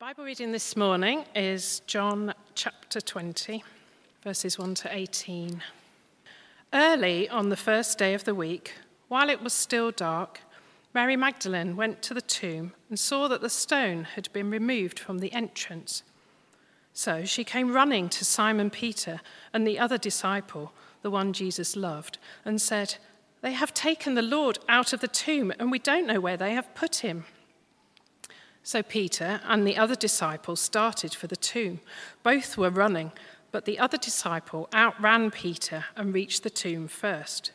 Bible reading this morning is John chapter 20, verses 1 to 18. Early on the first day of the week, while it was still dark, Mary Magdalene went to the tomb and saw that the stone had been removed from the entrance. So she came running to Simon Peter and the other disciple, the one Jesus loved, and said, They have taken the Lord out of the tomb, and we don't know where they have put him. So Peter and the other disciple started for the tomb. Both were running, but the other disciple outran Peter and reached the tomb first.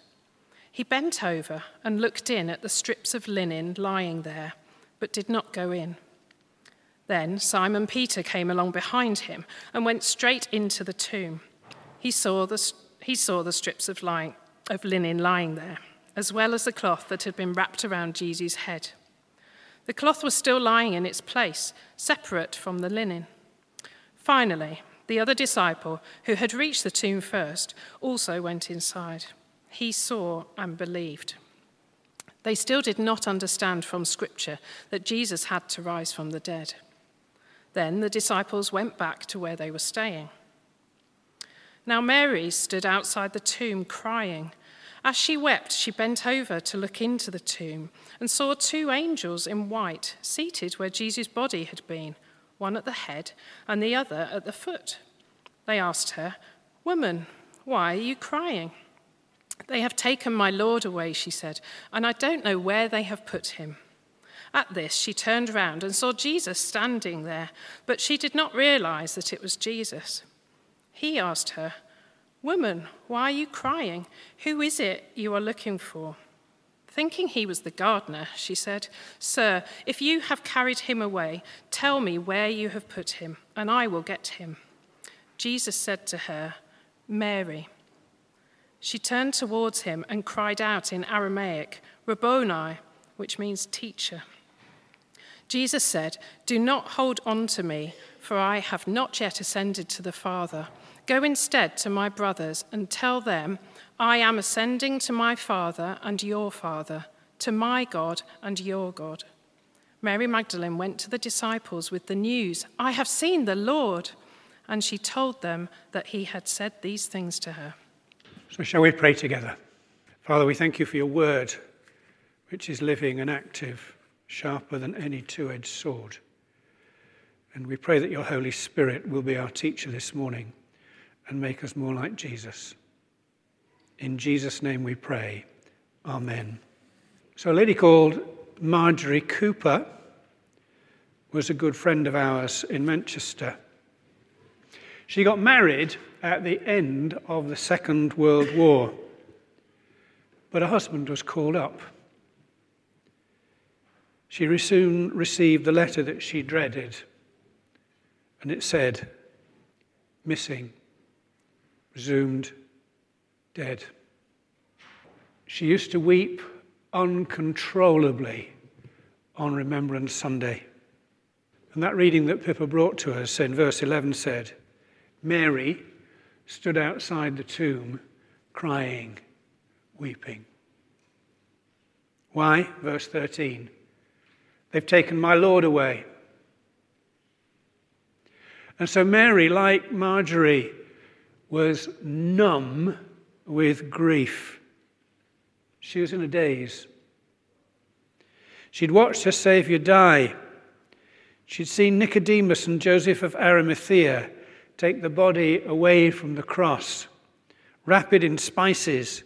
He bent over and looked in at the strips of linen lying there, but did not go in. Then Simon Peter came along behind him and went straight into the tomb. He saw the, he saw the strips of, lying, of linen lying there, as well as the cloth that had been wrapped around Jesus' head. The cloth was still lying in its place, separate from the linen. Finally, the other disciple, who had reached the tomb first, also went inside. He saw and believed. They still did not understand from Scripture that Jesus had to rise from the dead. Then the disciples went back to where they were staying. Now Mary stood outside the tomb crying. As she wept, she bent over to look into the tomb and saw two angels in white seated where Jesus' body had been, one at the head and the other at the foot. They asked her, Woman, why are you crying? They have taken my Lord away, she said, and I don't know where they have put him. At this, she turned round and saw Jesus standing there, but she did not realize that it was Jesus. He asked her, Woman, why are you crying? Who is it you are looking for? Thinking he was the gardener, she said, Sir, if you have carried him away, tell me where you have put him, and I will get him. Jesus said to her, Mary. She turned towards him and cried out in Aramaic, Rabboni, which means teacher. Jesus said, Do not hold on to me, for I have not yet ascended to the Father. Go instead to my brothers and tell them, I am ascending to my Father and your Father, to my God and your God. Mary Magdalene went to the disciples with the news, I have seen the Lord. And she told them that he had said these things to her. So, shall we pray together? Father, we thank you for your word, which is living and active, sharper than any two edged sword. And we pray that your Holy Spirit will be our teacher this morning and make us more like Jesus. In Jesus' name we pray. Amen. So, a lady called Marjorie Cooper was a good friend of ours in Manchester. She got married at the end of the Second World War, but her husband was called up. She soon received the letter that she dreaded, and it said, Missing presumed dead. She used to weep uncontrollably on Remembrance Sunday. And that reading that Pippa brought to us in verse 11 said, Mary stood outside the tomb crying, weeping. Why? Verse 13. They've taken my Lord away. And so Mary, like Marjorie, was numb with grief. She was in a daze. She'd watched her Saviour die. She'd seen Nicodemus and Joseph of Arimathea take the body away from the cross, wrap it in spices,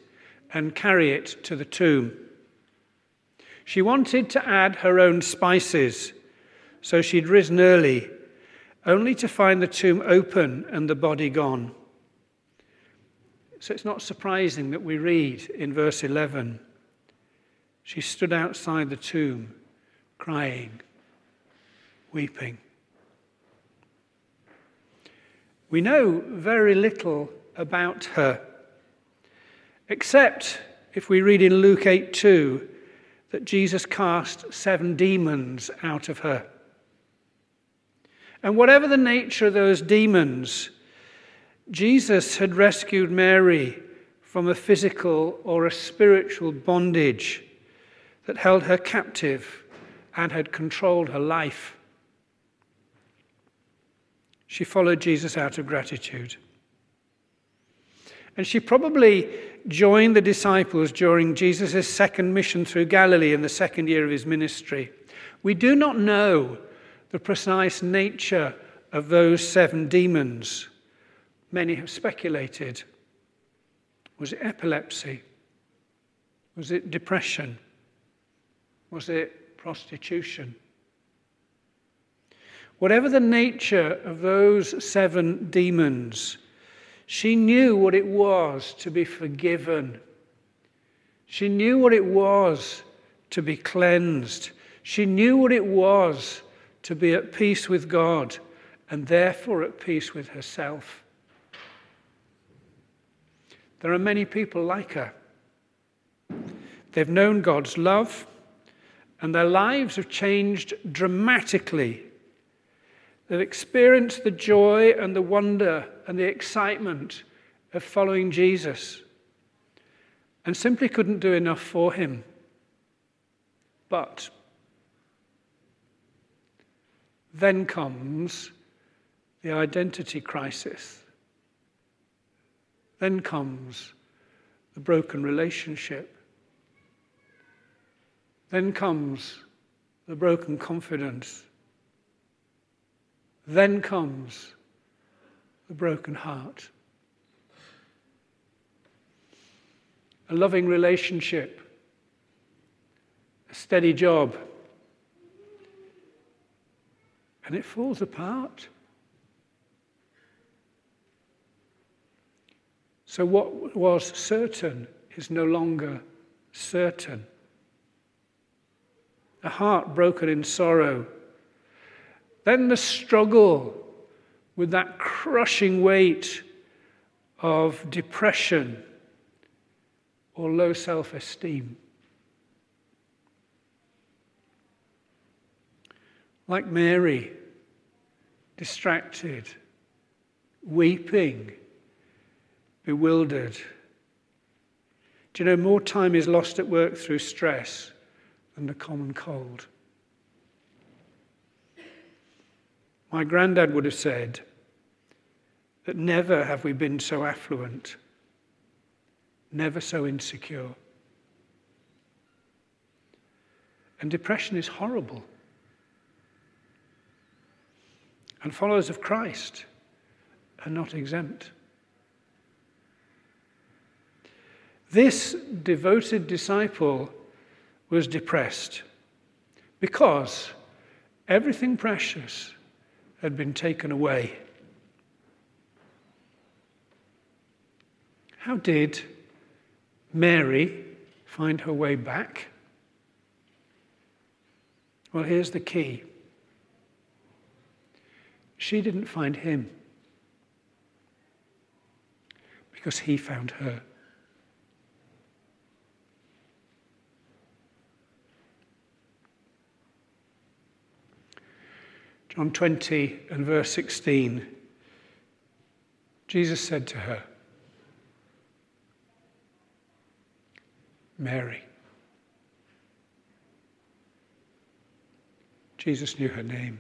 and carry it to the tomb. She wanted to add her own spices, so she'd risen early, only to find the tomb open and the body gone. So it's not surprising that we read in verse 11 she stood outside the tomb crying, weeping. We know very little about her, except if we read in Luke 8 2 that Jesus cast seven demons out of her. And whatever the nature of those demons, Jesus had rescued Mary from a physical or a spiritual bondage that held her captive and had controlled her life. She followed Jesus out of gratitude. And she probably joined the disciples during Jesus' second mission through Galilee in the second year of his ministry. We do not know the precise nature of those seven demons. Many have speculated. Was it epilepsy? Was it depression? Was it prostitution? Whatever the nature of those seven demons, she knew what it was to be forgiven. She knew what it was to be cleansed. She knew what it was to be at peace with God and therefore at peace with herself. There are many people like her. They've known God's love, and their lives have changed dramatically They've experienced the joy and the wonder and the excitement of following Jesus and simply couldn't do enough for him. But then comes the identity crisis. Then comes the broken relationship. Then comes the broken confidence. Then comes the broken heart. A loving relationship, a steady job, and it falls apart. So, what was certain is no longer certain. A heart broken in sorrow then the struggle with that crushing weight of depression or low self esteem. Like Mary, distracted, weeping, bewildered. Do you know more time is lost at work through stress than the common cold? My granddad would have said that never have we been so affluent, never so insecure. And depression is horrible. And followers of Christ are not exempt. This devoted disciple was depressed because everything precious had been taken away. How did Mary find her way back? Well, here's the key she didn't find him because he found her. John 20 and verse 16, Jesus said to her, Mary. Jesus knew her name.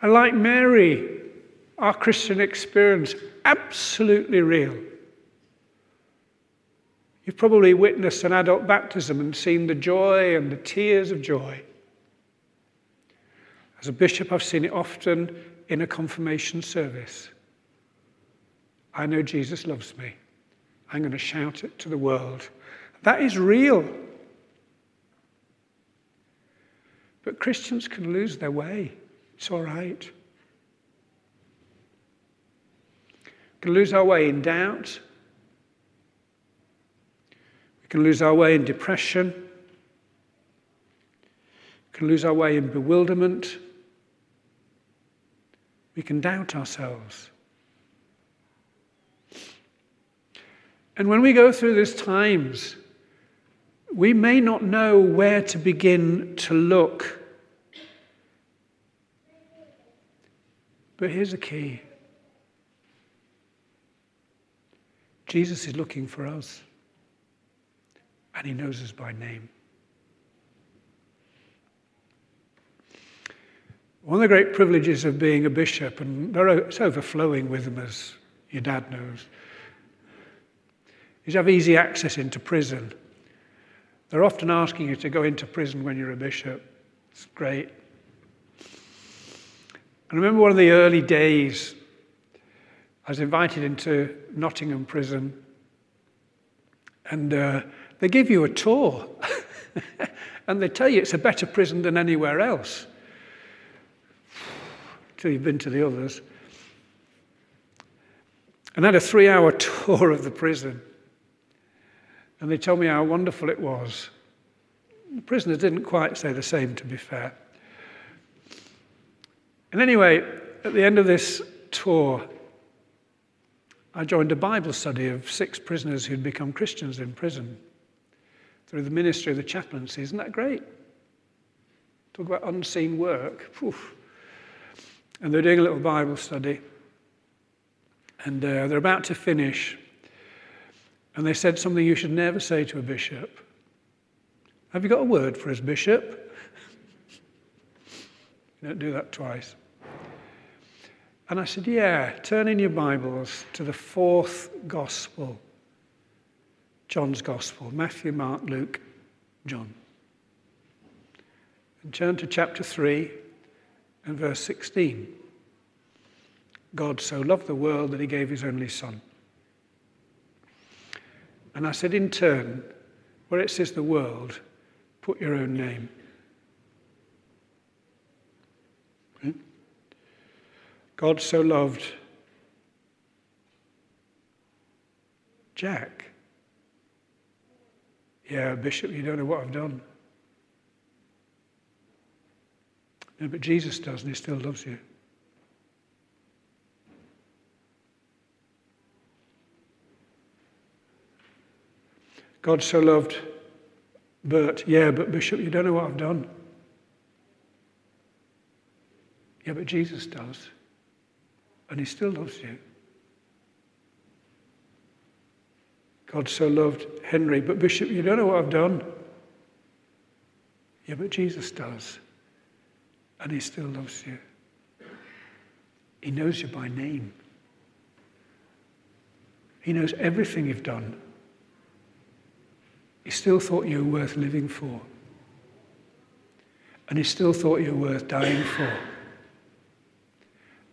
And like Mary, our Christian experience absolutely real. You've probably witnessed an adult baptism and seen the joy and the tears of joy. As a bishop, I've seen it often in a confirmation service. I know Jesus loves me. I'm going to shout it to the world. That is real. But Christians can lose their way. It's all right. We can lose our way in doubt, we can lose our way in depression. We can lose our way in bewilderment. We can doubt ourselves. And when we go through these times, we may not know where to begin to look. But here's the key Jesus is looking for us and he knows us by name. One of the great privileges of being a bishop, and it's overflowing with them as your dad knows, is you have easy access into prison. They're often asking you to go into prison when you're a bishop. It's great. I remember one of the early days, I was invited into Nottingham prison, and uh, they give you a tour. and they tell you it's a better prison than anywhere else. Until you've been to the others. And I had a three hour tour of the prison. And they told me how wonderful it was. The prisoners didn't quite say the same, to be fair. And anyway, at the end of this tour, I joined a Bible study of six prisoners who'd become Christians in prison through the ministry of the chaplaincy. Isn't that great? Talk about unseen work. And they're doing a little Bible study. And uh, they're about to finish. And they said something you should never say to a bishop. Have you got a word for us, bishop? You don't do that twice. And I said, Yeah, turn in your Bibles to the fourth gospel, John's gospel Matthew, Mark, Luke, John. And turn to chapter 3 and verse 16. God so loved the world that he gave his only Son. And I said, in turn, where it says the world, put your own name. Hmm? God so loved Jack. Yeah, Bishop, you don't know what I've done. No, but Jesus does, and he still loves you. God so loved Bert. Yeah, but Bishop, you don't know what I've done. Yeah, but Jesus does and he still loves you. God so loved Henry, but Bishop, you don't know what I've done. Yeah, but Jesus does, and he still loves you. He knows you by name. He knows everything you've done. He still thought you were worth living for. And he still thought you were worth dying for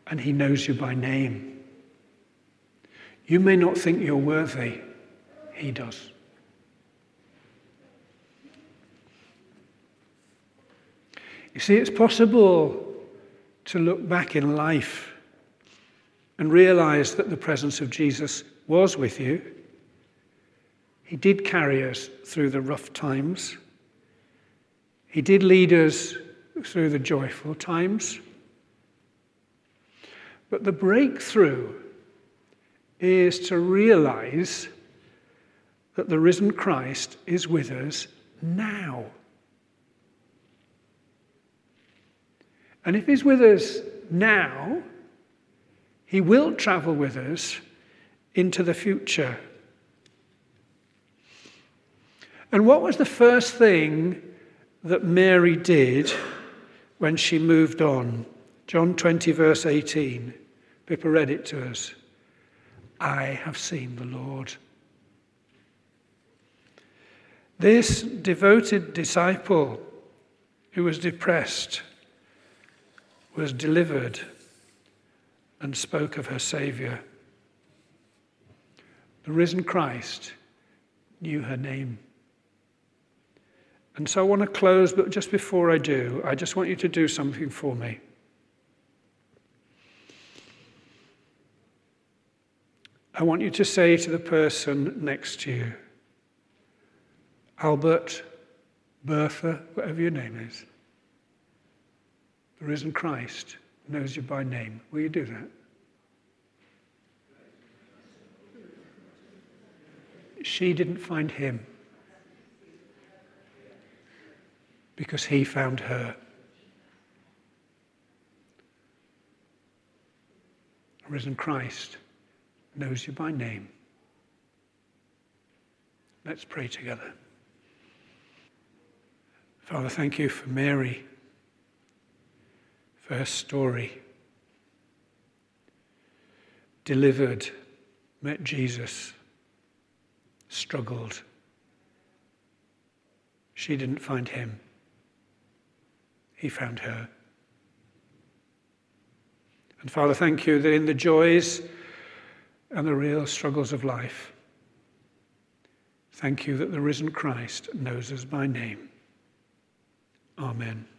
and He knows you by name. You may not think you're worthy, He does. You see, it's possible to look back in life and realize that the presence of Jesus was with you. He did carry us through the rough times. He did lead us through the joyful times. But the breakthrough is to realize that the risen Christ is with us now. And if he's with us now, he will travel with us into the future. And what was the first thing that Mary did when she moved on? John 20, verse 18. Pippa read it to us. I have seen the Lord. This devoted disciple who was depressed was delivered and spoke of her Saviour. The risen Christ knew her name. And so I want to close, but just before I do, I just want you to do something for me. I want you to say to the person next to you, Albert, Bertha, whatever your name is, the risen Christ knows you by name. Will you do that? She didn't find him because he found her. risen Christ knows you by name. Let's pray together. Father, thank you for Mary, for her story. Delivered, met Jesus, struggled. She didn't find him, he found her. And Father, thank you that in the joys and the real struggles of life, thank you that the risen Christ knows us by name. Amen.